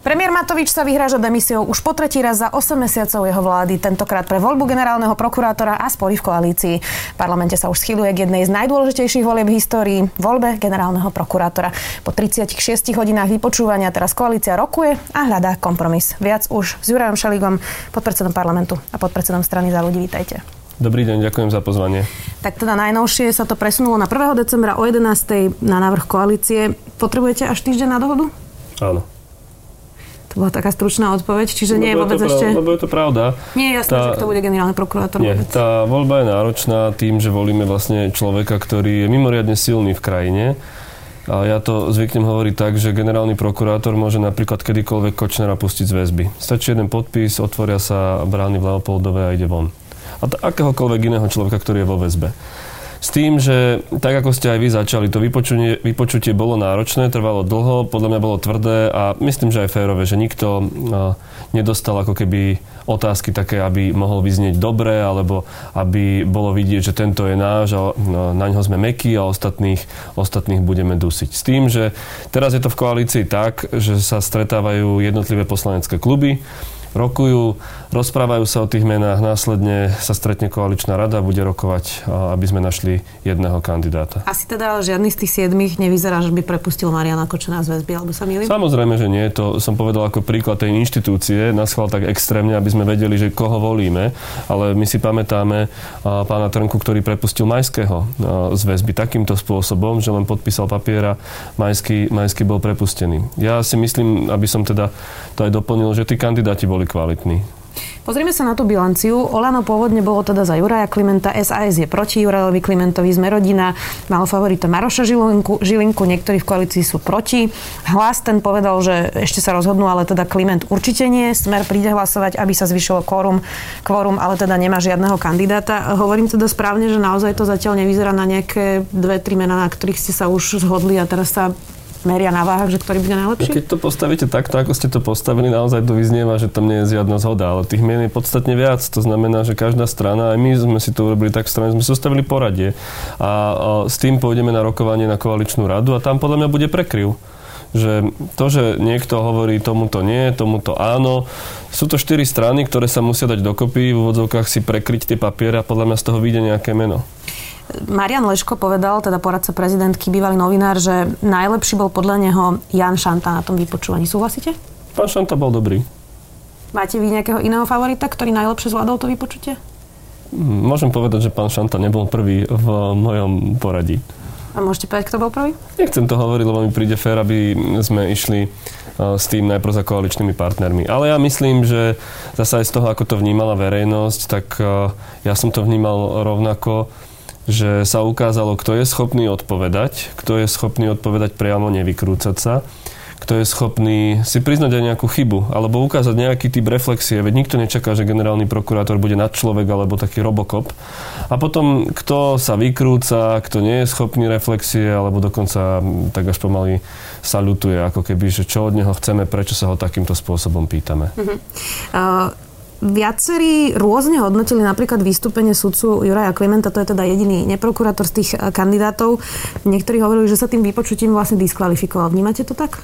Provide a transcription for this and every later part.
Premiér Matovič sa vyhráža demisiou už po tretí raz za 8 mesiacov jeho vlády, tentokrát pre voľbu generálneho prokurátora a spory v koalícii. V parlamente sa už schyluje k jednej z najdôležitejších volieb v histórii, voľbe generálneho prokurátora. Po 36 hodinách vypočúvania teraz koalícia rokuje a hľadá kompromis. Viac už s Jurajom Šeligom, podpredsedom parlamentu a podpredsedom strany za ľudí. Vítajte. Dobrý deň, ďakujem za pozvanie. Tak teda najnovšie sa to presunulo na 1. decembra o 11. na návrh koalície. Potrebujete až týždeň na dohodu? Áno. To bola taká stručná odpoveď, čiže nie je vôbec to, ešte... Lebo je to pravda. Nie je jasné, tá, že kto bude generálny prokurátor. Nie, vôbec. tá voľba je náročná tým, že volíme vlastne človeka, ktorý je mimoriadne silný v krajine. A ja to zvyknem hovoriť tak, že generálny prokurátor môže napríklad kedykoľvek Kočnera pustiť z väzby. Stačí jeden podpis, otvoria sa brány v Leopoldove a ide von. A t- akéhokoľvek iného človeka, ktorý je vo väzbe. S tým, že tak ako ste aj vy začali, to vypočutie, vypočutie bolo náročné, trvalo dlho, podľa mňa bolo tvrdé a myslím, že aj férové, že nikto nedostal ako keby otázky také, aby mohol vyznieť dobre, alebo aby bolo vidieť, že tento je náš a na ňo sme mekí a ostatných, ostatných budeme dusiť. S tým, že teraz je to v koalícii tak, že sa stretávajú jednotlivé poslanecké kluby, rokujú, rozprávajú sa o tých menách, následne sa stretne koaličná rada a bude rokovať, aby sme našli jedného kandidáta. Asi teda ale žiadny z tých siedmých nevyzerá, že by prepustil Mariana Kočena z väzby, alebo sa milím? Samozrejme, že nie. To som povedal ako príklad tej inštitúcie, naschval tak extrémne, aby sme vedeli, že koho volíme, ale my si pamätáme pána Trnku, ktorý prepustil Majského z väzby takýmto spôsobom, že len podpísal papiera, Majský, Majský bol prepustený. Ja si myslím, aby som teda to aj doplnil, že tí kandidáti boli kvalitní. Pozrieme sa na tú bilanciu. Olano pôvodne bolo teda za Juraja Klimenta, SAS je proti Jurajovi Klimentovi, sme rodina, malo favorita Maroša Žilinku, Žilinku, niektorí v koalícii sú proti. Hlas ten povedal, že ešte sa rozhodnú, ale teda Kliment určite nie. Smer príde hlasovať, aby sa zvyšilo kvórum, kvórum ale teda nemá žiadneho kandidáta. Hovorím teda správne, že naozaj to zatiaľ nevyzerá na nejaké dve, tri mená, na ktorých ste sa už zhodli a teraz sa meria na váhach, že ktorý bude najlepší? Keď to postavíte takto, ako ste to postavili, naozaj to vyznieva, že tam nie je žiadna zhoda, ale tých mien je podstatne viac. To znamená, že každá strana, aj my sme si to urobili tak strane, sme zostavili poradie a, s tým pôjdeme na rokovanie na koaličnú radu a tam podľa mňa bude prekryv že to, že niekto hovorí tomuto nie, tomuto áno, sú to štyri strany, ktoré sa musia dať dokopy, v úvodzovkách si prekryť tie papiere a podľa mňa z toho vyjde nejaké meno. Marian Leško povedal, teda poradca prezidentky, bývalý novinár, že najlepší bol podľa neho Jan Šanta na tom vypočúvaní. Súhlasíte? Pán Šanta bol dobrý. Máte vy nejakého iného favorita, ktorý najlepšie zvládol to vypočutie? Môžem povedať, že pán Šanta nebol prvý v mojom poradí. A môžete povedať, kto bol prvý? Nechcem to hovoriť, lebo mi príde fér, aby sme išli s tým najprv za koaličnými partnermi. Ale ja myslím, že zase aj z toho, ako to vnímala verejnosť, tak ja som to vnímal rovnako že sa ukázalo, kto je schopný odpovedať, kto je schopný odpovedať priamo, nevykrúcať sa, kto je schopný si priznať aj nejakú chybu, alebo ukázať nejaký typ reflexie, veď nikto nečaká, že generálny prokurátor bude nad človek alebo taký robokop. A potom, kto sa vykrúca, kto nie je schopný reflexie, alebo dokonca tak až pomaly salutuje, ako keby, že čo od neho chceme, prečo sa ho takýmto spôsobom pýtame. Uh-huh. Uh... Viacerí rôzne hodnotili napríklad vystúpenie sudcu Juraja Klimenta, to je teda jediný neprokurátor z tých eh, kandidátov. Niektorí hovorili, že sa tým vypočutím vlastne diskvalifikoval. Vnímate to tak?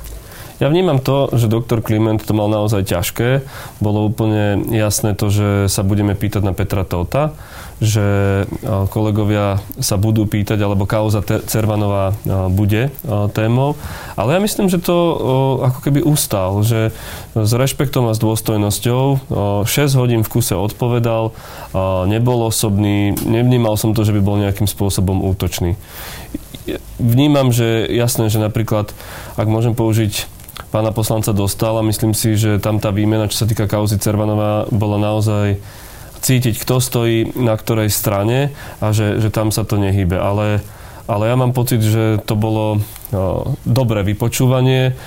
Ja vnímam to, že doktor Kliment to mal naozaj ťažké. Bolo úplne jasné to, že sa budeme pýtať na Petra Tota že kolegovia sa budú pýtať, alebo kauza Cervanová bude témou. Ale ja myslím, že to ako keby ustal, že s rešpektom a s dôstojnosťou 6 hodín v kuse odpovedal, nebol osobný, nevnímal som to, že by bol nejakým spôsobom útočný. Vnímam, že jasné, že napríklad, ak môžem použiť pána poslanca Dostala, myslím si, že tam tá výmena, čo sa týka kauzy Cervanová, bola naozaj cítiť, kto stojí na ktorej strane a že, že tam sa to nehybe. Ale, ale ja mám pocit, že to bolo dobré vypočúvanie,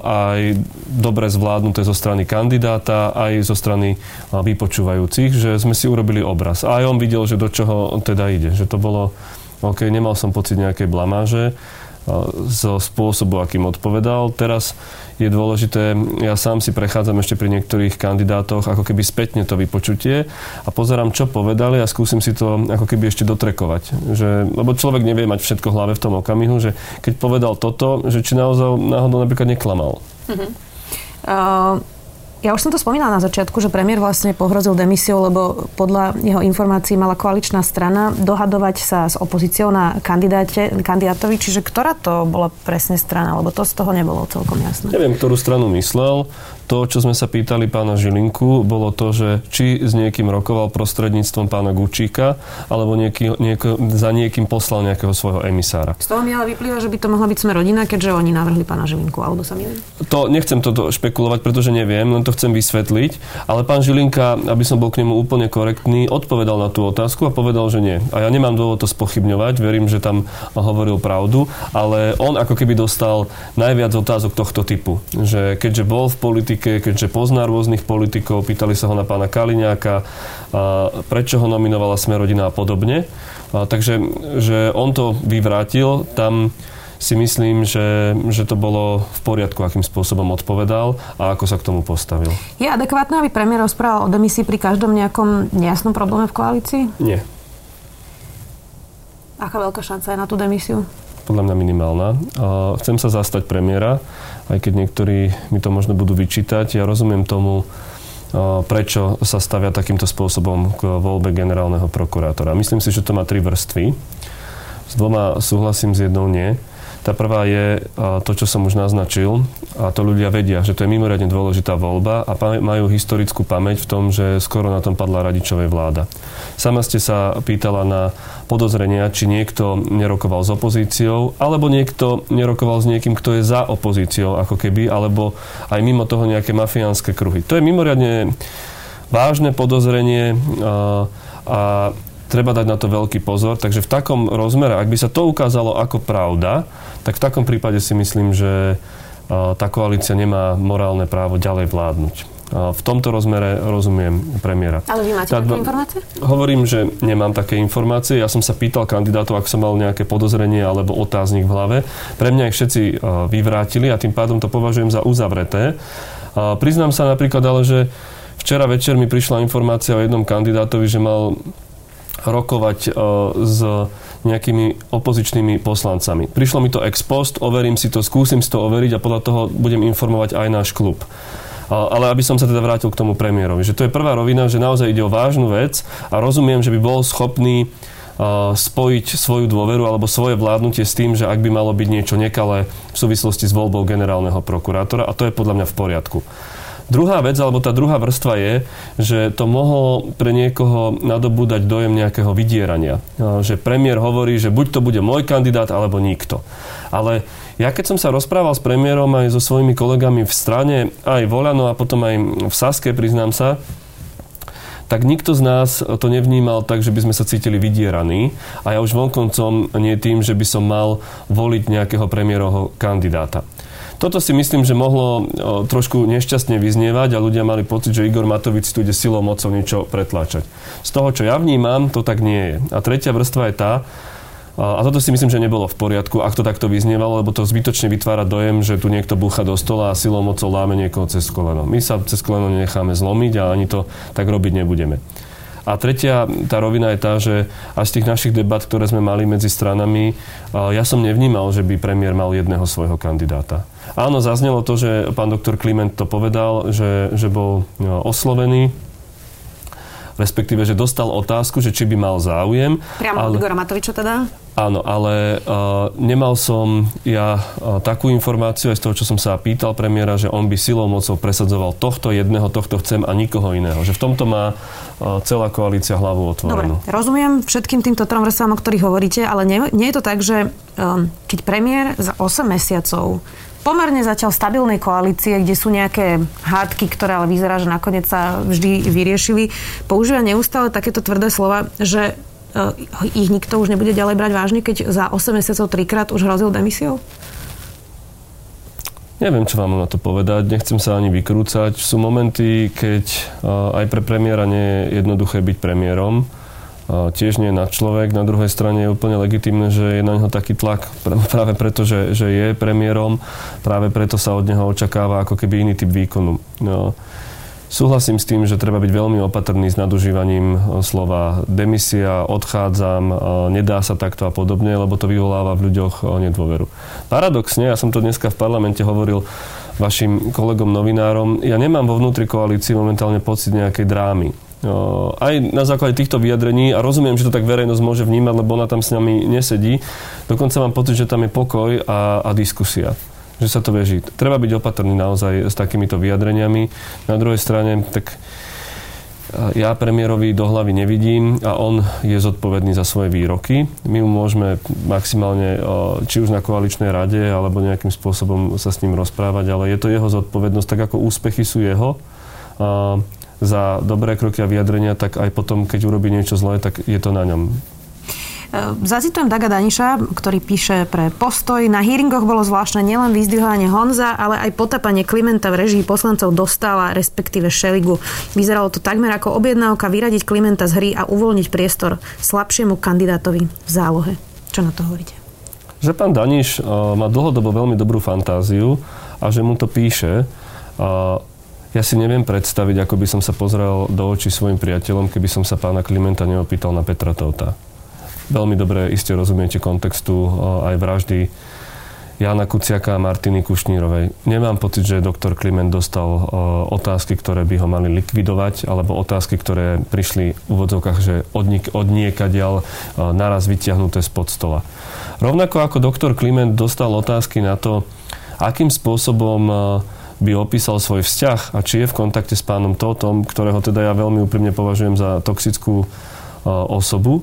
aj dobre zvládnuté zo strany kandidáta, aj zo strany vypočúvajúcich, že sme si urobili obraz. A aj on videl, že do čoho teda ide. Že to bolo, OK, nemal som pocit nejakej blamáže. Zo spôsobu, akým odpovedal. Teraz je dôležité, ja sám si prechádzam ešte pri niektorých kandidátoch ako keby spätne to vypočutie a pozerám, čo povedali a skúsim si to ako keby ešte dotrekovať. Že, lebo človek nevie mať všetko v hlave v tom okamihu, že keď povedal toto, že či naozaj náhodou napríklad neklamal. Uh-huh. Uh... Ja už som to spomínala na začiatku, že premiér vlastne pohrozil demisiou, lebo podľa jeho informácií mala koaličná strana dohadovať sa s opozíciou na kandidáte, kandidátovi, čiže ktorá to bola presne strana, lebo to z toho nebolo celkom jasné. Neviem, ktorú stranu myslel. To, čo sme sa pýtali pána Žilinku, bolo to, že či s niekým rokoval prostredníctvom pána Gučíka, alebo nieký, nieko, za niekým poslal nejakého svojho emisára. Z toho mi ale vyplýva, že by to mohla byť sme rodina, keďže oni navrhli pána Žilinku, alebo sa milím? To nechcem toto špekulovať, pretože neviem, len to chcem vysvetliť. Ale pán Žilinka, aby som bol k nemu úplne korektný, odpovedal na tú otázku a povedal, že nie. A ja nemám dôvod to spochybňovať, verím, že tam hovoril pravdu, ale on ako keby dostal najviac otázok tohto typu. Že keďže bol v politike, keďže pozná rôznych politikov, pýtali sa ho na pána Kaliňáka, prečo ho nominovala Smerodina a podobne. Takže že on to vyvrátil, tam si myslím, že, že to bolo v poriadku, akým spôsobom odpovedal a ako sa k tomu postavil. Je adekvátne, aby premiér rozprával o demisii pri každom nejakom nejasnom probléme v koalícii? Nie. Aká veľká šanca je na tú demisiu? Podľa mňa minimálna. Chcem sa zastať premiéra, aj keď niektorí mi to možno budú vyčítať. Ja rozumiem tomu, prečo sa stavia takýmto spôsobom k voľbe generálneho prokurátora. Myslím si, že to má tri vrstvy. S dvoma súhlasím, s jednou nie. Tá prvá je to, čo som už naznačil, a to ľudia vedia, že to je mimoriadne dôležitá voľba a majú historickú pamäť v tom, že skoro na tom padla radičovej vláda. Sama ste sa pýtala na podozrenia, či niekto nerokoval s opozíciou, alebo niekto nerokoval s niekým, kto je za opozíciou, ako keby, alebo aj mimo toho nejaké mafiánske kruhy. To je mimoriadne vážne podozrenie a, a treba dať na to veľký pozor. Takže v takom rozmere, ak by sa to ukázalo ako pravda, tak v takom prípade si myslím, že tá koalícia nemá morálne právo ďalej vládnuť. V tomto rozmere rozumiem premiéra. Ale vy máte tak, také informácie? Hovorím, že nemám také informácie. Ja som sa pýtal kandidátov, ak som mal nejaké podozrenie alebo otáznik v hlave. Pre mňa ich všetci vyvrátili a tým pádom to považujem za uzavreté. Priznám sa napríklad ale, že včera večer mi prišla informácia o jednom kandidátovi, že mal rokovať s nejakými opozičnými poslancami. Prišlo mi to ex post, overím si to, skúsim si to overiť a podľa toho budem informovať aj náš klub. Ale aby som sa teda vrátil k tomu premiérovi, že to je prvá rovina, že naozaj ide o vážnu vec a rozumiem, že by bol schopný spojiť svoju dôveru alebo svoje vládnutie s tým, že ak by malo byť niečo nekalé v súvislosti s voľbou generálneho prokurátora a to je podľa mňa v poriadku. Druhá vec, alebo tá druhá vrstva je, že to mohlo pre niekoho nadobúdať dojem nejakého vydierania. Že premiér hovorí, že buď to bude môj kandidát, alebo nikto. Ale ja keď som sa rozprával s premiérom aj so svojimi kolegami v strane, aj Volano a potom aj v Saske, priznám sa, tak nikto z nás to nevnímal tak, že by sme sa cítili vydieraní. A ja už vonkoncom nie tým, že by som mal voliť nejakého premiérovho kandidáta. Toto si myslím, že mohlo trošku nešťastne vyznievať a ľudia mali pocit, že Igor Matovič tu ide silou mocou niečo pretláčať. Z toho, čo ja vnímam, to tak nie je. A tretia vrstva je tá, a toto si myslím, že nebolo v poriadku, ak to takto vyznievalo, lebo to zbytočne vytvára dojem, že tu niekto búcha do stola a silou mocou láme niekoho cez koleno. My sa cez koleno nenecháme zlomiť a ani to tak robiť nebudeme. A tretia tá rovina je tá, že aj z tých našich debat, ktoré sme mali medzi stranami, ja som nevnímal, že by premiér mal jedného svojho kandidáta. Áno, zaznelo to, že pán doktor Kliment to povedal, že, že bol no, oslovený respektíve, že dostal otázku, že či by mal záujem. Priamo ale... Igora Matoviča teda? Áno, ale uh, nemal som ja uh, takú informáciu aj z toho, čo som sa pýtal premiéra, že on by silou mocou presadzoval tohto jedného, tohto chcem a nikoho iného. Že v tomto má uh, celá koalícia hlavu otvorenú. Dobre, rozumiem všetkým týmto trom vrstvám, o ktorých hovoríte, ale nie, nie je to tak, že um, keď premiér za 8 mesiacov pomerne zatiaľ stabilnej koalície, kde sú nejaké hádky, ktoré ale vyzerá, že nakoniec sa vždy vyriešili, používa neustále takéto tvrdé slova, že Eh, ich nikto už nebude ďalej brať vážne, keď za 8 mesiacov trikrát už hrozil demisiou? Neviem, čo vám na to povedať, nechcem sa ani vykrúcať. Sú momenty, keď eh, aj pre premiéra nie je jednoduché byť premiérom tiež nie nad človek. Na druhej strane je úplne legitimné, že je na neho taký tlak práve preto, že, že je premiérom, práve preto sa od neho očakáva ako keby iný typ výkonu. No, súhlasím s tým, že treba byť veľmi opatrný s nadužívaním e, slova demisia, odchádzam, e, nedá sa takto a podobne, lebo to vyvoláva v ľuďoch e, nedôveru. Paradoxne, ja som to dneska v parlamente hovoril vašim kolegom novinárom, ja nemám vo vnútri koalícii momentálne pocit nejakej drámy aj na základe týchto vyjadrení a rozumiem, že to tak verejnosť môže vnímať, lebo ona tam s nami nesedí. Dokonca mám pocit, že tam je pokoj a, a diskusia že sa to vie žiť. Treba byť opatrný naozaj s takýmito vyjadreniami. Na druhej strane, tak ja premiérovi do hlavy nevidím a on je zodpovedný za svoje výroky. My mu môžeme maximálne, či už na koaličnej rade, alebo nejakým spôsobom sa s ním rozprávať, ale je to jeho zodpovednosť, tak ako úspechy sú jeho za dobré kroky a vyjadrenia, tak aj potom, keď urobí niečo zlé, tak je to na ňom. Zacitujem Daga Daniša, ktorý píše pre Postoj. Na hearingoch bolo zvláštne nielen vyzdvihovanie Honza, ale aj potapanie Klimenta v režii poslancov dostala, respektíve Šeligu. Vyzeralo to takmer ako objednávka vyradiť Klimenta z hry a uvoľniť priestor slabšiemu kandidátovi v zálohe. Čo na to hovoríte? Že pán Daniš uh, má dlhodobo veľmi dobrú fantáziu a že mu to píše. Uh, ja si neviem predstaviť, ako by som sa pozrel do očí svojim priateľom, keby som sa pána Klimenta neopýtal na Petra Tota. Veľmi dobre iste rozumiete kontextu aj vraždy Jana Kuciaka a Martiny Kušnírovej. Nemám pocit, že doktor Kliment dostal otázky, ktoré by ho mali likvidovať, alebo otázky, ktoré prišli v úvodzovkách, že od, niek- od niekadiaľ naraz vyťahnuté spod stola. Rovnako ako doktor Kliment dostal otázky na to, akým spôsobom by opísal svoj vzťah a či je v kontakte s pánom Totom, ktorého teda ja veľmi úprimne považujem za toxickú uh, osobu.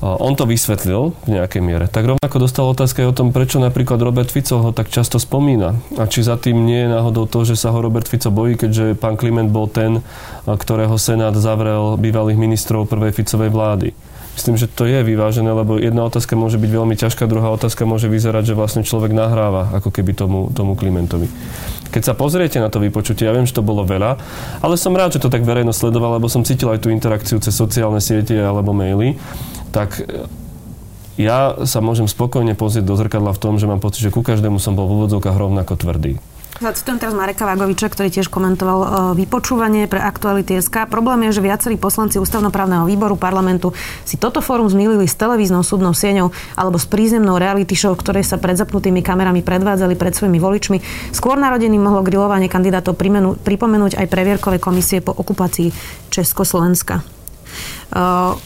Uh, on to vysvetlil v nejakej miere. Tak rovnako dostal otázka aj o tom, prečo napríklad Robert Fico ho tak často spomína. A či za tým nie je náhodou to, že sa ho Robert Fico bojí, keďže pán Kliment bol ten, uh, ktorého Senát zavrel bývalých ministrov prvej Ficovej vlády. Myslím, že to je vyvážené, lebo jedna otázka môže byť veľmi ťažká, druhá otázka môže vyzerať, že vlastne človek nahráva ako keby tomu, tomu Klimentovi. Keď sa pozriete na to vypočutie, ja viem, že to bolo veľa, ale som rád, že to tak verejno sledoval, lebo som cítil aj tú interakciu cez sociálne siete alebo maily, tak e, ja sa môžem spokojne pozrieť do zrkadla v tom, že mám pocit, že ku každému som bol v úvodzovkách rovnako tvrdý. Zacitujem teraz Mareka Vagoviča, ktorý tiež komentoval e, vypočúvanie pre Aktuality SK. Problém je, že viacerí poslanci ústavnoprávneho výboru parlamentu si toto fórum zmýlili s televíznou súdnou sieňou alebo s prízemnou reality show, ktoré sa pred zapnutými kamerami predvádzali pred svojimi voličmi. Skôr narodeným mohlo grilovanie kandidátov pripomenúť aj previerkové komisie po okupácii Československa. Uh,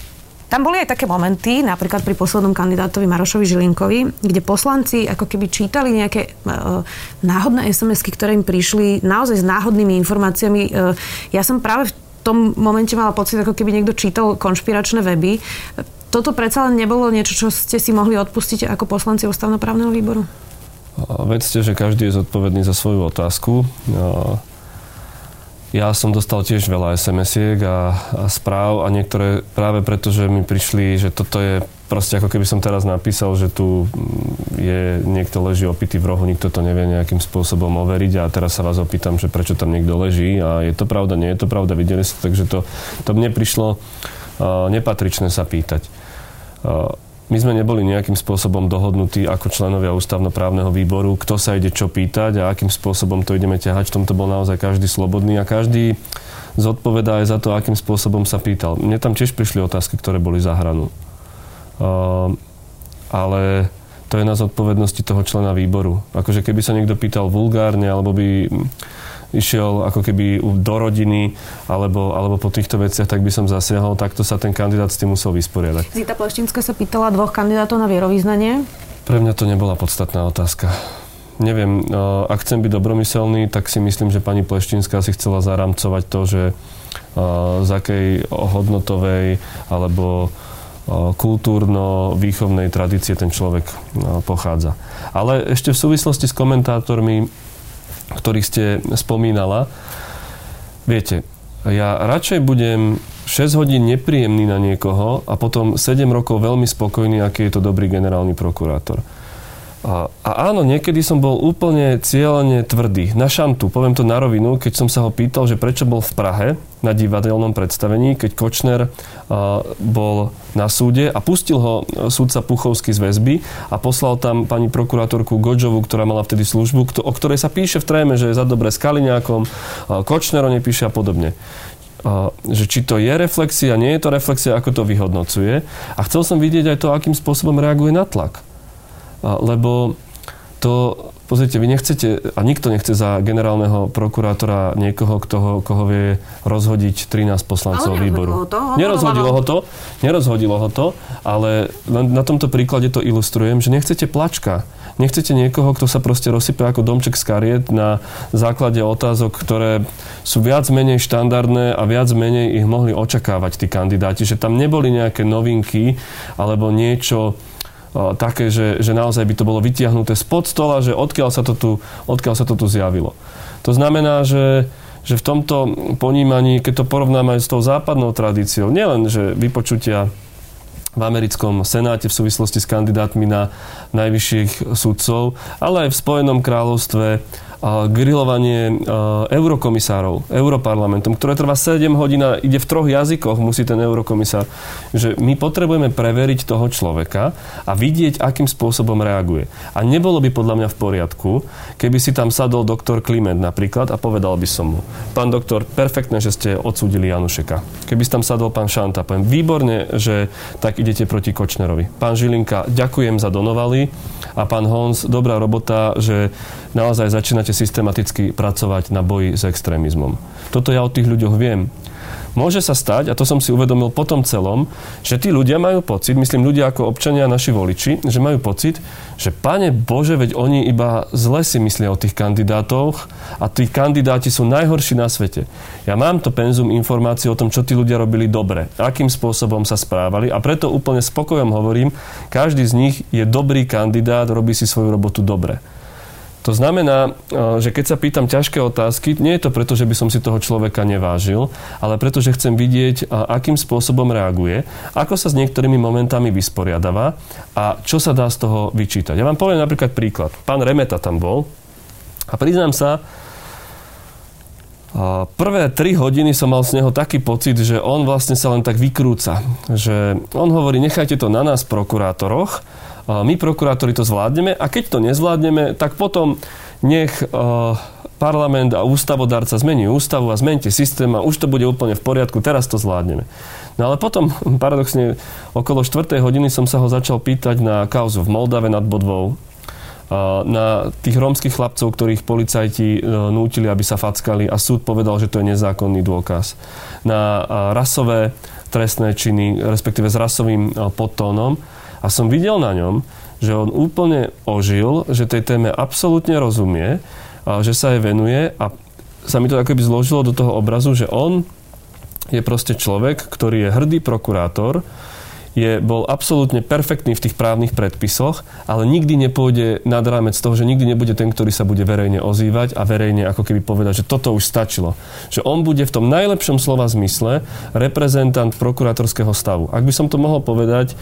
tam boli aj také momenty, napríklad pri poslednom kandidátovi Marošovi Žilinkovi, kde poslanci ako keby čítali nejaké uh, náhodné SMS-ky, ktoré im prišli naozaj s náhodnými informáciami. Uh, ja som práve v tom momente mala pocit, ako keby niekto čítal konšpiračné weby. Toto predsa len nebolo niečo, čo ste si mohli odpustiť ako poslanci ústavnoprávneho výboru? Vedzte, že každý je zodpovedný za svoju otázku. Ja som dostal tiež veľa SMS-iek a, a správ a niektoré práve preto, že mi prišli, že toto je proste ako keby som teraz napísal, že tu je, niekto leží opitý v rohu, nikto to nevie nejakým spôsobom overiť a teraz sa vás opýtam, že prečo tam niekto leží a je to pravda, nie je to pravda, videli ste, takže to, to mne prišlo uh, nepatričné sa pýtať. Uh, my sme neboli nejakým spôsobom dohodnutí ako členovia ústavnoprávneho výboru, kto sa ide čo pýtať a akým spôsobom to ideme ťahať. V tomto bol naozaj každý slobodný a každý zodpovedá aj za to, akým spôsobom sa pýtal. Mne tam tiež prišli otázky, ktoré boli za hranu. Uh, ale to je na zodpovednosti toho člena výboru. Akože keby sa niekto pýtal vulgárne, alebo by išiel ako keby do rodiny alebo, alebo po týchto veciach, tak by som zasiahol, takto sa ten kandidát s tým musel vysporiadať. Zita Pleštinská sa pýtala dvoch kandidátov na vierovýznanie. Pre mňa to nebola podstatná otázka. Neviem, no, ak chcem byť dobromyselný, tak si myslím, že pani Pleštinská si chcela zaramcovať to, že z akej hodnotovej alebo kultúrno-výchovnej tradície ten človek pochádza. Ale ešte v súvislosti s komentátormi ktorých ste spomínala. Viete, ja radšej budem 6 hodín nepríjemný na niekoho a potom 7 rokov veľmi spokojný, aký je to dobrý generálny prokurátor. A, a áno, niekedy som bol úplne cieľene tvrdý. Na šantu, poviem to na rovinu, keď som sa ho pýtal, že prečo bol v Prahe na divadelnom predstavení, keď Kočner a, bol na súde a pustil ho súdca Puchovský z väzby a poslal tam pani prokurátorku Godžovu, ktorá mala vtedy službu, o ktorej sa píše v tréme, že je za dobre s Kaliňákom, Kočner o nepíše a podobne že či to je reflexia, nie je to reflexia, ako to vyhodnocuje. A chcel som vidieť aj to, akým spôsobom reaguje na tlak lebo to, pozrite, vy nechcete, a nikto nechce za generálneho prokurátora niekoho, kto ho, koho vie rozhodiť 13 poslancov ale výboru. Ho to, nerozhodilo ho to, nerozhodilo ho to, ale na tomto príklade to ilustrujem, že nechcete plačka. Nechcete niekoho, kto sa proste rozsype ako domček z kariet na základe otázok, ktoré sú viac menej štandardné a viac menej ich mohli očakávať tí kandidáti, že tam neboli nejaké novinky alebo niečo také, že, že naozaj by to bolo vytiahnuté spod stola, že odkiaľ sa to tu, odkiaľ sa to tu zjavilo. To znamená, že, že v tomto ponímaní, keď to porovnáme aj s tou západnou tradíciou, nielen, že vypočutia v americkom senáte v súvislosti s kandidátmi na najvyšších sudcov, ale aj v Spojenom kráľovstve grilovanie eurokomisárov, europarlamentom, ktoré trvá 7 hodín a ide v troch jazykoch, musí ten eurokomisár. Že my potrebujeme preveriť toho človeka a vidieť, akým spôsobom reaguje. A nebolo by podľa mňa v poriadku, keby si tam sadol doktor Kliment napríklad a povedal by som mu, pán doktor, perfektné, že ste odsúdili Janušeka. Keby si tam sadol pán Šanta, poviem, výborne, že tak idete proti Kočnerovi. Pán Žilinka, ďakujem za donovali a pán Hons, dobrá robota, že naozaj začínate systematicky pracovať na boji s extrémizmom. Toto ja o tých ľuďoch viem. Môže sa stať, a to som si uvedomil po tom celom, že tí ľudia majú pocit, myslím ľudia ako občania naši voliči, že majú pocit, že pane Bože, veď oni iba zle si myslia o tých kandidátoch a tí kandidáti sú najhorší na svete. Ja mám to penzum informácií o tom, čo tí ľudia robili dobre, akým spôsobom sa správali a preto úplne spokojom hovorím, každý z nich je dobrý kandidát, robí si svoju robotu dobre. To znamená, e, že keď sa pýtam ťažké otázky, nie je to preto, že by som si toho človeka nevážil, ale preto, že chcem vidieť, e, akým spôsobom reaguje, ako sa s niektorými momentami vysporiadava a čo sa dá z toho vyčítať. Ja vám poviem napríklad príklad. Pán Remeta tam bol a priznám sa, e, Prvé tri hodiny som mal z neho taký pocit, že on vlastne sa len tak vykrúca. Že on hovorí, nechajte to na nás, prokurátoroch, my prokurátori to zvládneme a keď to nezvládneme, tak potom nech e, parlament a ústavodárca zmení ústavu a zmente systém a už to bude úplne v poriadku, teraz to zvládneme. No ale potom, paradoxne, okolo 4. hodiny som sa ho začal pýtať na kauzu v Moldave nad Bodvou, e, na tých rómskych chlapcov, ktorých policajti e, nútili, aby sa fackali a súd povedal, že to je nezákonný dôkaz. Na rasové trestné činy, respektíve s rasovým podtónom. A som videl na ňom, že on úplne ožil, že tej téme absolútne rozumie, a že sa jej venuje a sa mi to akoby zložilo do toho obrazu, že on je proste človek, ktorý je hrdý prokurátor, je, bol absolútne perfektný v tých právnych predpisoch, ale nikdy nepôjde nad rámec toho, že nikdy nebude ten, ktorý sa bude verejne ozývať a verejne ako keby povedať, že toto už stačilo. Že on bude v tom najlepšom slova zmysle reprezentant prokurátorského stavu. Ak by som to mohol povedať,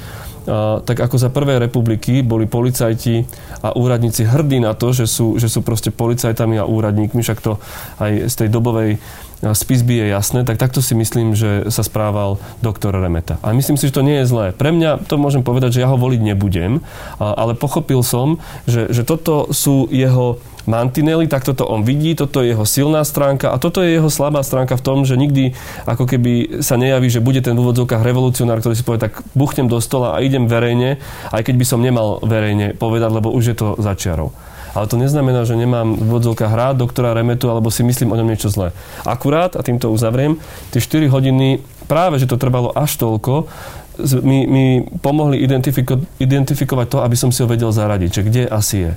tak ako za prvej republiky boli policajti a úradníci hrdí na to, že sú, že sú proste policajtami a úradníkmi, však to aj z tej dobovej spisby je jasné, tak takto si myslím, že sa správal doktor Remeta. A myslím si, že to nie je zlé. Pre mňa to môžem povedať, že ja ho voliť nebudem, ale pochopil som, že, že toto sú jeho mantinely, tak toto on vidí, toto je jeho silná stránka a toto je jeho slabá stránka v tom, že nikdy ako keby sa nejaví, že bude ten v úvodzovkách revolucionár, ktorý si povie, tak buchnem do stola a idem verejne, aj keď by som nemal verejne povedať, lebo už je to začiarov. Ale to neznamená, že nemám v vodzovkách rád doktora Remetu alebo si myslím o ňom niečo zlé. Akurát, a týmto uzavriem, tie 4 hodiny, práve že to trvalo až toľko, mi, mi pomohli identifiko- identifikovať to, aby som si ho vedel zaradiť, že kde asi je.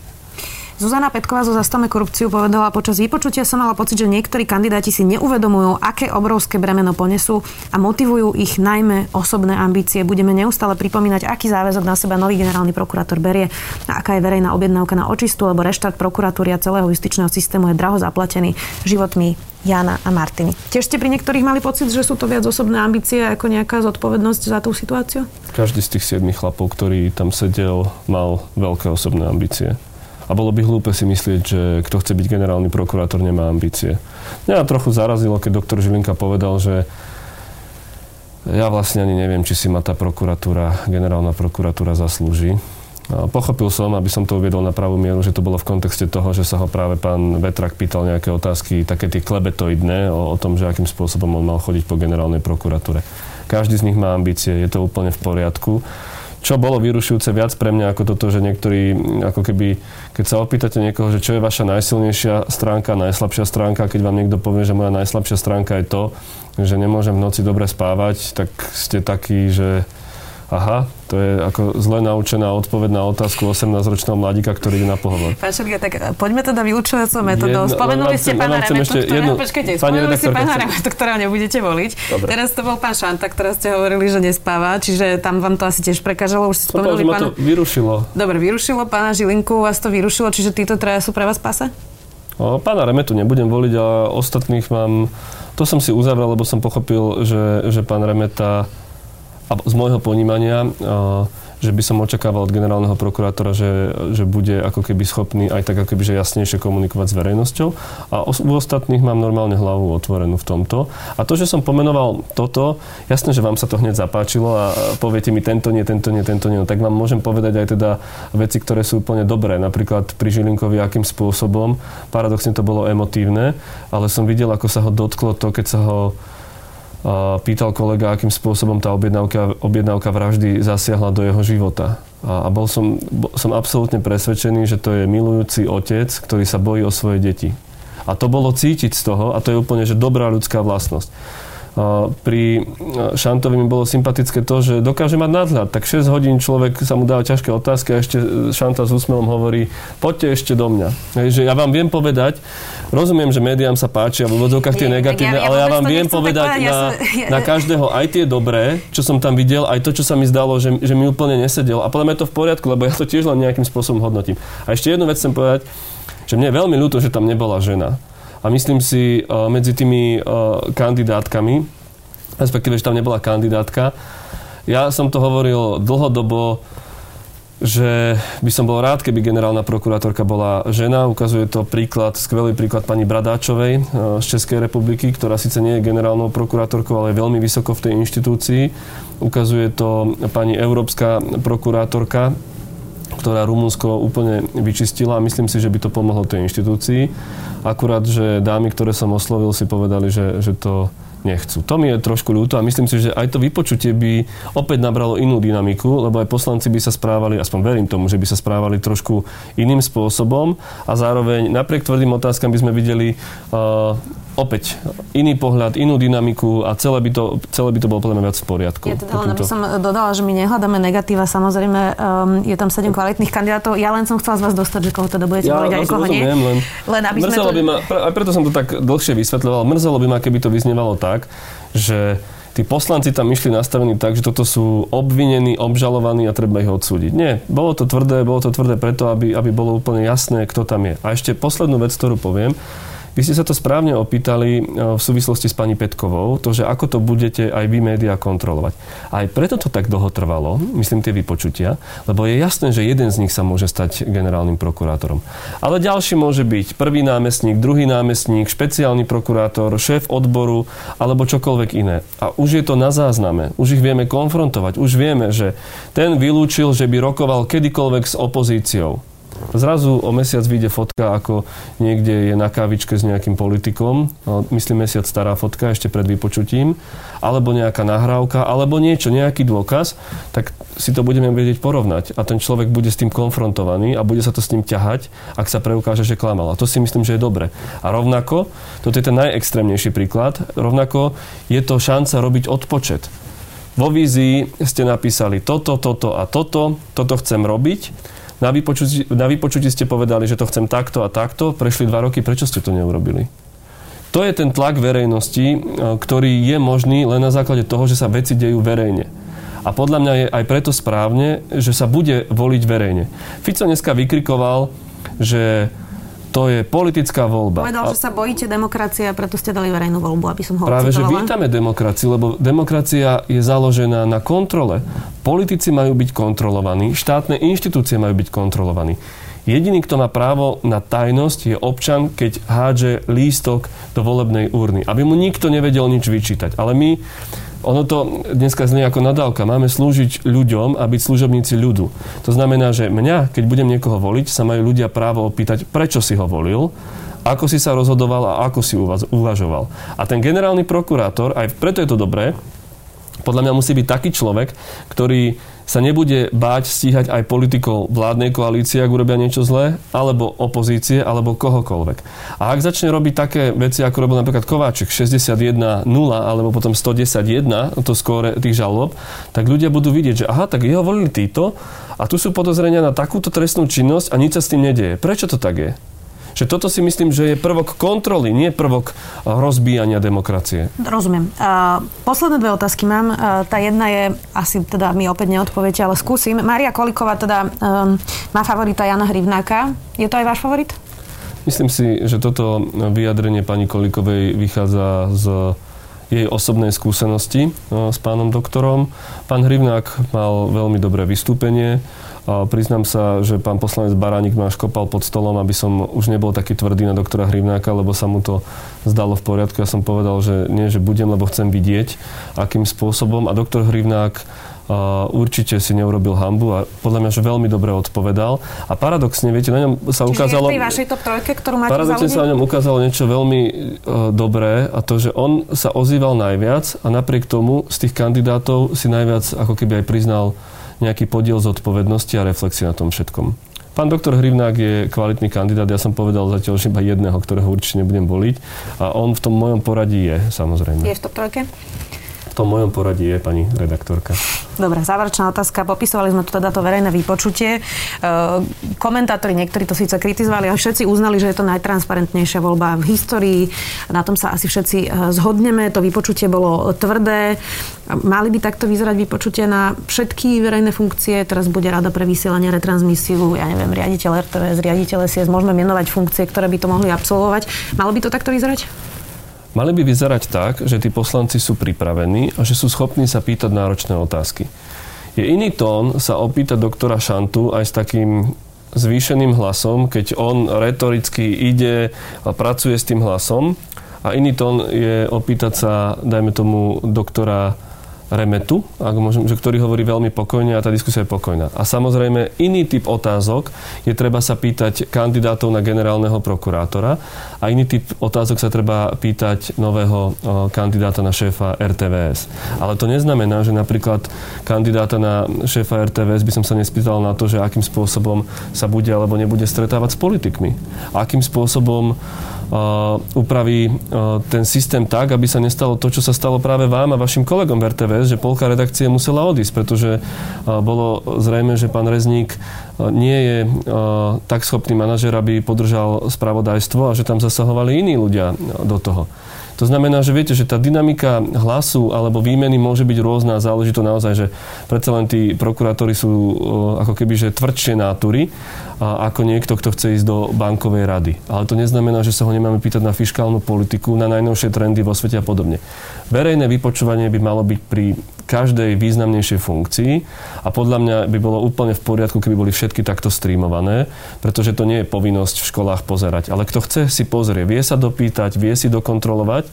Zuzana Petková zo Zastame korupciu povedala, počas vypočutia som mala pocit, že niektorí kandidáti si neuvedomujú, aké obrovské bremeno ponesú a motivujú ich najmä osobné ambície. Budeme neustále pripomínať, aký záväzok na seba nový generálny prokurátor berie a aká je verejná objednávka na očistu, lebo reštart prokuratúry a celého justičného systému je draho zaplatený životmi Jana a Martiny. Tiež ste pri niektorých mali pocit, že sú to viac osobné ambície ako nejaká zodpovednosť za tú situáciu? Každý z tých siedmých chlapov, ktorý tam sedel, mal veľké osobné ambície. A bolo by hlúpe si myslieť, že kto chce byť generálny prokurátor, nemá ambície. Mňa trochu zarazilo, keď doktor Žilinka povedal, že ja vlastne ani neviem, či si ma tá prokuratúra, generálna prokuratúra zaslúži. Pochopil som, aby som to uviedol na pravú mieru, že to bolo v kontexte toho, že sa ho práve pán Vetrak pýtal nejaké otázky, také tie klebetoidné, o, o tom, že akým spôsobom on mal chodiť po generálnej prokuratúre. Každý z nich má ambície, je to úplne v poriadku. Čo bolo vyrušujúce viac pre mňa ako toto, že niektorí, ako keby, keď sa opýtate niekoho, že čo je vaša najsilnejšia stránka, najslabšia stránka, keď vám niekto povie, že moja najslabšia stránka je to, že nemôžem v noci dobre spávať, tak ste takí, že aha, to je ako zle naučená odpoveď na otázku 18-ročného mladíka, ktorý ide na pohovor. Pán Šerga, tak poďme teda vylúčovacou metodou. Spomenuli ste pána Remetu, ktorého, počkajte, spomenuli ste pána Remetu, ktorého nebudete voliť. Dobre. Teraz to bol pán Šanta, ktorá ste hovorili, že nespáva, čiže tam vám to asi tiež prekážalo. Už ste spomenuli pána... to vyrušilo. Dobre, vyrušilo pána Žilinku, vás to vyrušilo, čiže títo traja sú pre vás pasa? O, pána Remetu nebudem voliť, a ostatných mám... To som si uzavrel, lebo som pochopil, že, že pán Remeta a z môjho ponímania, že by som očakával od generálneho prokurátora, že, že bude ako keby schopný aj tak ako keby, že jasnejšie komunikovať s verejnosťou. A u ostatných mám normálne hlavu otvorenú v tomto. A to, že som pomenoval toto, jasné, že vám sa to hneď zapáčilo a poviete mi tento nie, tento nie, tento nie, no, tak vám môžem povedať aj teda veci, ktoré sú úplne dobré. Napríklad pri Žilinkovi, akým spôsobom, paradoxne to bolo emotívne, ale som videl, ako sa ho dotklo to, keď sa ho pýtal kolega, akým spôsobom tá objednávka, objednávka vraždy zasiahla do jeho života. A, bol som, bol som absolútne presvedčený, že to je milujúci otec, ktorý sa bojí o svoje deti. A to bolo cítiť z toho, a to je úplne že dobrá ľudská vlastnosť. Pri Šantovi mi bolo sympatické to, že dokáže mať nadhľad. Tak 6 hodín človek sa mu dáva ťažké otázky a ešte Šanta s úsmevom hovorí, poďte ešte do mňa. Hej, že ja vám viem povedať, rozumiem, že médiám sa páčia v úvodzovkách tie negatívne, ja, ja ale ja vám viem povedať na, ja som, ja... na každého aj tie dobré, čo som tam videl, aj to, čo sa mi zdalo, že, že mi úplne nesedel. A podľa mňa je to v poriadku, lebo ja to tiež len nejakým spôsobom hodnotím. A ešte jednu vec chcem povedať, že mne je veľmi ľúto, že tam nebola žena. A myslím si, medzi tými kandidátkami, respektíve, že tam nebola kandidátka, ja som to hovoril dlhodobo, že by som bol rád, keby generálna prokurátorka bola žena. Ukazuje to príklad, skvelý príklad pani Bradáčovej z Českej republiky, ktorá síce nie je generálnou prokurátorkou, ale je veľmi vysoko v tej inštitúcii. Ukazuje to pani európska prokurátorka, ktorá Rumunsko úplne vyčistila a myslím si, že by to pomohlo tej inštitúcii. Akurát, že dámy, ktoré som oslovil, si povedali, že, že to nechcú. To mi je trošku ľúto a myslím si, že aj to vypočutie by opäť nabralo inú dynamiku, lebo aj poslanci by sa správali, aspoň verím tomu, že by sa správali trošku iným spôsobom a zároveň napriek tvrdým otázkam by sme videli uh, opäť iný pohľad, inú dynamiku a celé by to, celé by to bolo podľa mňa viac v poriadku. Ja teda len, aby som dodala, že my nehľadáme negatíva, samozrejme um, je tam sedem kvalitných kandidátov. Ja len som chcela z vás dostať, že koho teda budete ja, voliť aj koho nie. Len, len aby sme to... by ma, aj preto som to tak dlhšie vysvetľoval, mrzelo by ma, keby to vyznievalo tak, že tí poslanci tam išli nastavení tak, že toto sú obvinení, obžalovaní a treba ich odsúdiť. Nie, bolo to tvrdé, bolo to tvrdé preto, aby, aby bolo úplne jasné, kto tam je. A ešte poslednú vec, ktorú poviem, vy ste sa to správne opýtali e, v súvislosti s pani Petkovou, to, že ako to budete aj vy médiá kontrolovať. Aj preto to tak dlho trvalo, myslím tie vypočutia, lebo je jasné, že jeden z nich sa môže stať generálnym prokurátorom. Ale ďalší môže byť prvý námestník, druhý námestník, špeciálny prokurátor, šéf odboru alebo čokoľvek iné. A už je to na zázname, už ich vieme konfrontovať, už vieme, že ten vylúčil, že by rokoval kedykoľvek s opozíciou. Zrazu o mesiac vyjde fotka, ako niekde je na kávičke s nejakým politikom, no, myslím mesiac stará fotka ešte pred vypočutím, alebo nejaká nahrávka, alebo niečo, nejaký dôkaz, tak si to budeme vedieť porovnať a ten človek bude s tým konfrontovaný a bude sa to s ním ťahať, ak sa preukáže, že klamal. A to si myslím, že je dobre. A rovnako, toto je ten najextrémnejší príklad, rovnako je to šanca robiť odpočet. Vo vízii ste napísali toto, toto a toto, toto chcem robiť Na vypočutí, na vypočutí ste povedali, že to chcem takto a takto, prešli dva roky, prečo ste to neurobili? To je ten tlak verejnosti, e, ktorý je možný len na základe toho, že sa veci dejú verejne. A podľa mňa je aj preto správne, že sa bude voliť verejne. Fico dneska vykrikoval, že to je politická voľba. Povedal, a... že sa bojíte demokracie a preto ste dali verejnú voľbu, aby som ho Práve, ocitovala. že vítame demokraciu, lebo demokracia je založená na kontrole. Politici majú byť kontrolovaní, štátne inštitúcie majú byť kontrolovaní. Jediný, kto má právo na tajnosť, je občan, keď hádže lístok do volebnej úrny. Aby mu nikto nevedel nič vyčítať. Ale my ono to dneska znie ako nadávka. Máme slúžiť ľuďom a byť služobníci ľudu. To znamená, že mňa, keď budem niekoho voliť, sa majú ľudia právo opýtať, prečo si ho volil, ako si sa rozhodoval a ako si uvažoval. A ten generálny prokurátor, aj preto je to dobré, podľa mňa musí byť taký človek, ktorý sa nebude báť stíhať aj politikov vládnej koalície, ak urobia niečo zlé, alebo opozície, alebo kohokoľvek. A ak začne robiť také veci, ako robil napríklad Kováčik 61-0 alebo potom 110-1, to skôr tých žalob, tak ľudia budú vidieť, že aha, tak jeho volili títo a tu sú podozrenia na takúto trestnú činnosť a nič sa s tým nedieje. Prečo to tak je? Že toto si myslím, že je prvok kontroly, nie prvok rozbíjania demokracie. Rozumiem. Uh, posledné dve otázky mám. Uh, tá jedna je, asi teda mi opäť neodpoviete, ale skúsim. Maria Koliková teda um, má favorita Jana Hrivnáka. Je to aj váš favorit? Myslím si, že toto vyjadrenie pani Kolikovej vychádza z jej osobnej skúsenosti s pánom doktorom. Pán Hrivnák mal veľmi dobré vystúpenie Priznám sa, že pán poslanec Baránik ma škopal pod stolom, aby som už nebol taký tvrdý na doktora Hrivnáka, lebo sa mu to zdalo v poriadku. Ja som povedal, že nie, že budem, lebo chcem vidieť, akým spôsobom. A doktor Hrivnák určite si neurobil hambu a podľa mňa, že veľmi dobre odpovedal. A paradoxne, viete, na ňom sa Čiže ukázalo... Čiže vašej top trojke, ktorú máte Paradoxne sa na ňom ukázalo niečo veľmi uh, dobré a to, že on sa ozýval najviac a napriek tomu z tých kandidátov si najviac ako keby aj priznal nejaký podiel zodpovednosti a reflexie na tom všetkom. Pán doktor Hrivnák je kvalitný kandidát, ja som povedal zatiaľ iba jedného, ktorého určite nebudem voliť a on v tom mojom poradí je, samozrejme. Je v top trojke? Tom mojom poradí je pani redaktorka. Dobre, záverečná otázka. Popisovali sme tu teda to verejné vypočutie. E, komentátori, niektorí to síce kritizovali, ale všetci uznali, že je to najtransparentnejšia voľba v histórii. Na tom sa asi všetci e, zhodneme. To vypočutie bolo tvrdé. Mali by takto vyzerať vypočutie na všetky verejné funkcie. Teraz bude rada pre vysielanie, retransmisiu, ja neviem, riaditeľ RTVS, riaditeľ SIS, môžeme menovať funkcie, ktoré by to mohli absolvovať. Malo by to takto vyzerať? Mali by vyzerať tak, že tí poslanci sú pripravení a že sú schopní sa pýtať náročné otázky. Je iný tón sa opýtať doktora Šantu aj s takým zvýšeným hlasom, keď on retoricky ide a pracuje s tým hlasom. A iný tón je opýtať sa, dajme tomu, doktora remetu, ak môžem, že ktorý hovorí veľmi pokojne a tá diskusia je pokojná. A samozrejme iný typ otázok je treba sa pýtať kandidátov na generálneho prokurátora a iný typ otázok sa treba pýtať nového kandidáta na šéfa RTVS. Ale to neznamená, že napríklad kandidáta na šéfa RTVS by som sa nespýtal na to, že akým spôsobom sa bude alebo nebude stretávať s politikmi. Akým spôsobom upraví ten systém tak, aby sa nestalo to, čo sa stalo práve vám a vašim kolegom v RTVS, že polka redakcie musela odísť, pretože bolo zrejme, že pán Rezník nie je tak schopný manažer, aby podržal spravodajstvo a že tam zasahovali iní ľudia do toho. To znamená, že viete, že tá dynamika hlasu alebo výmeny môže byť rôzna a záleží to naozaj, že predsa len tí prokurátori sú ako keby že tvrdšie nátury ako niekto, kto chce ísť do bankovej rady. Ale to neznamená, že sa ho nemáme pýtať na fiskálnu politiku, na najnovšie trendy vo svete a podobne. Verejné vypočúvanie by malo byť pri každej významnejšej funkcii a podľa mňa by bolo úplne v poriadku, keby boli všetky takto streamované, pretože to nie je povinnosť v školách pozerať. Ale kto chce si pozrie, vie sa dopýtať, vie si dokontrolovať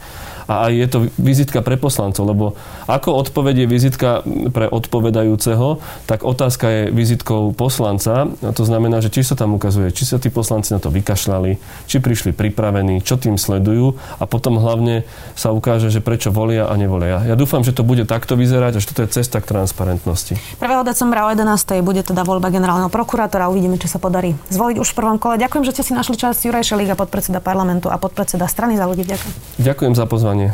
a aj je to vizitka pre poslancov, lebo ako odpoveď je vizitka pre odpovedajúceho, tak otázka je vizitkou poslanca. A to znamená, že či sa tam ukazuje, či sa tí poslanci na to vykašľali, či prišli pripravení, čo tým sledujú a potom hlavne sa ukáže, že prečo volia a nevolia. Ja dúfam, že to bude takto vyzerať a že toto je cesta k transparentnosti. 1. decembra o 11. bude teda voľba generálneho prokurátora. Uvidíme, či sa podarí zvoliť už v prvom kole. Ďakujem, že ste si našli čas. Juraj Šelík, podpredseda parlamentu a podpredseda strany za ľudí. Ďakujem. Ďakujem za pozvanie.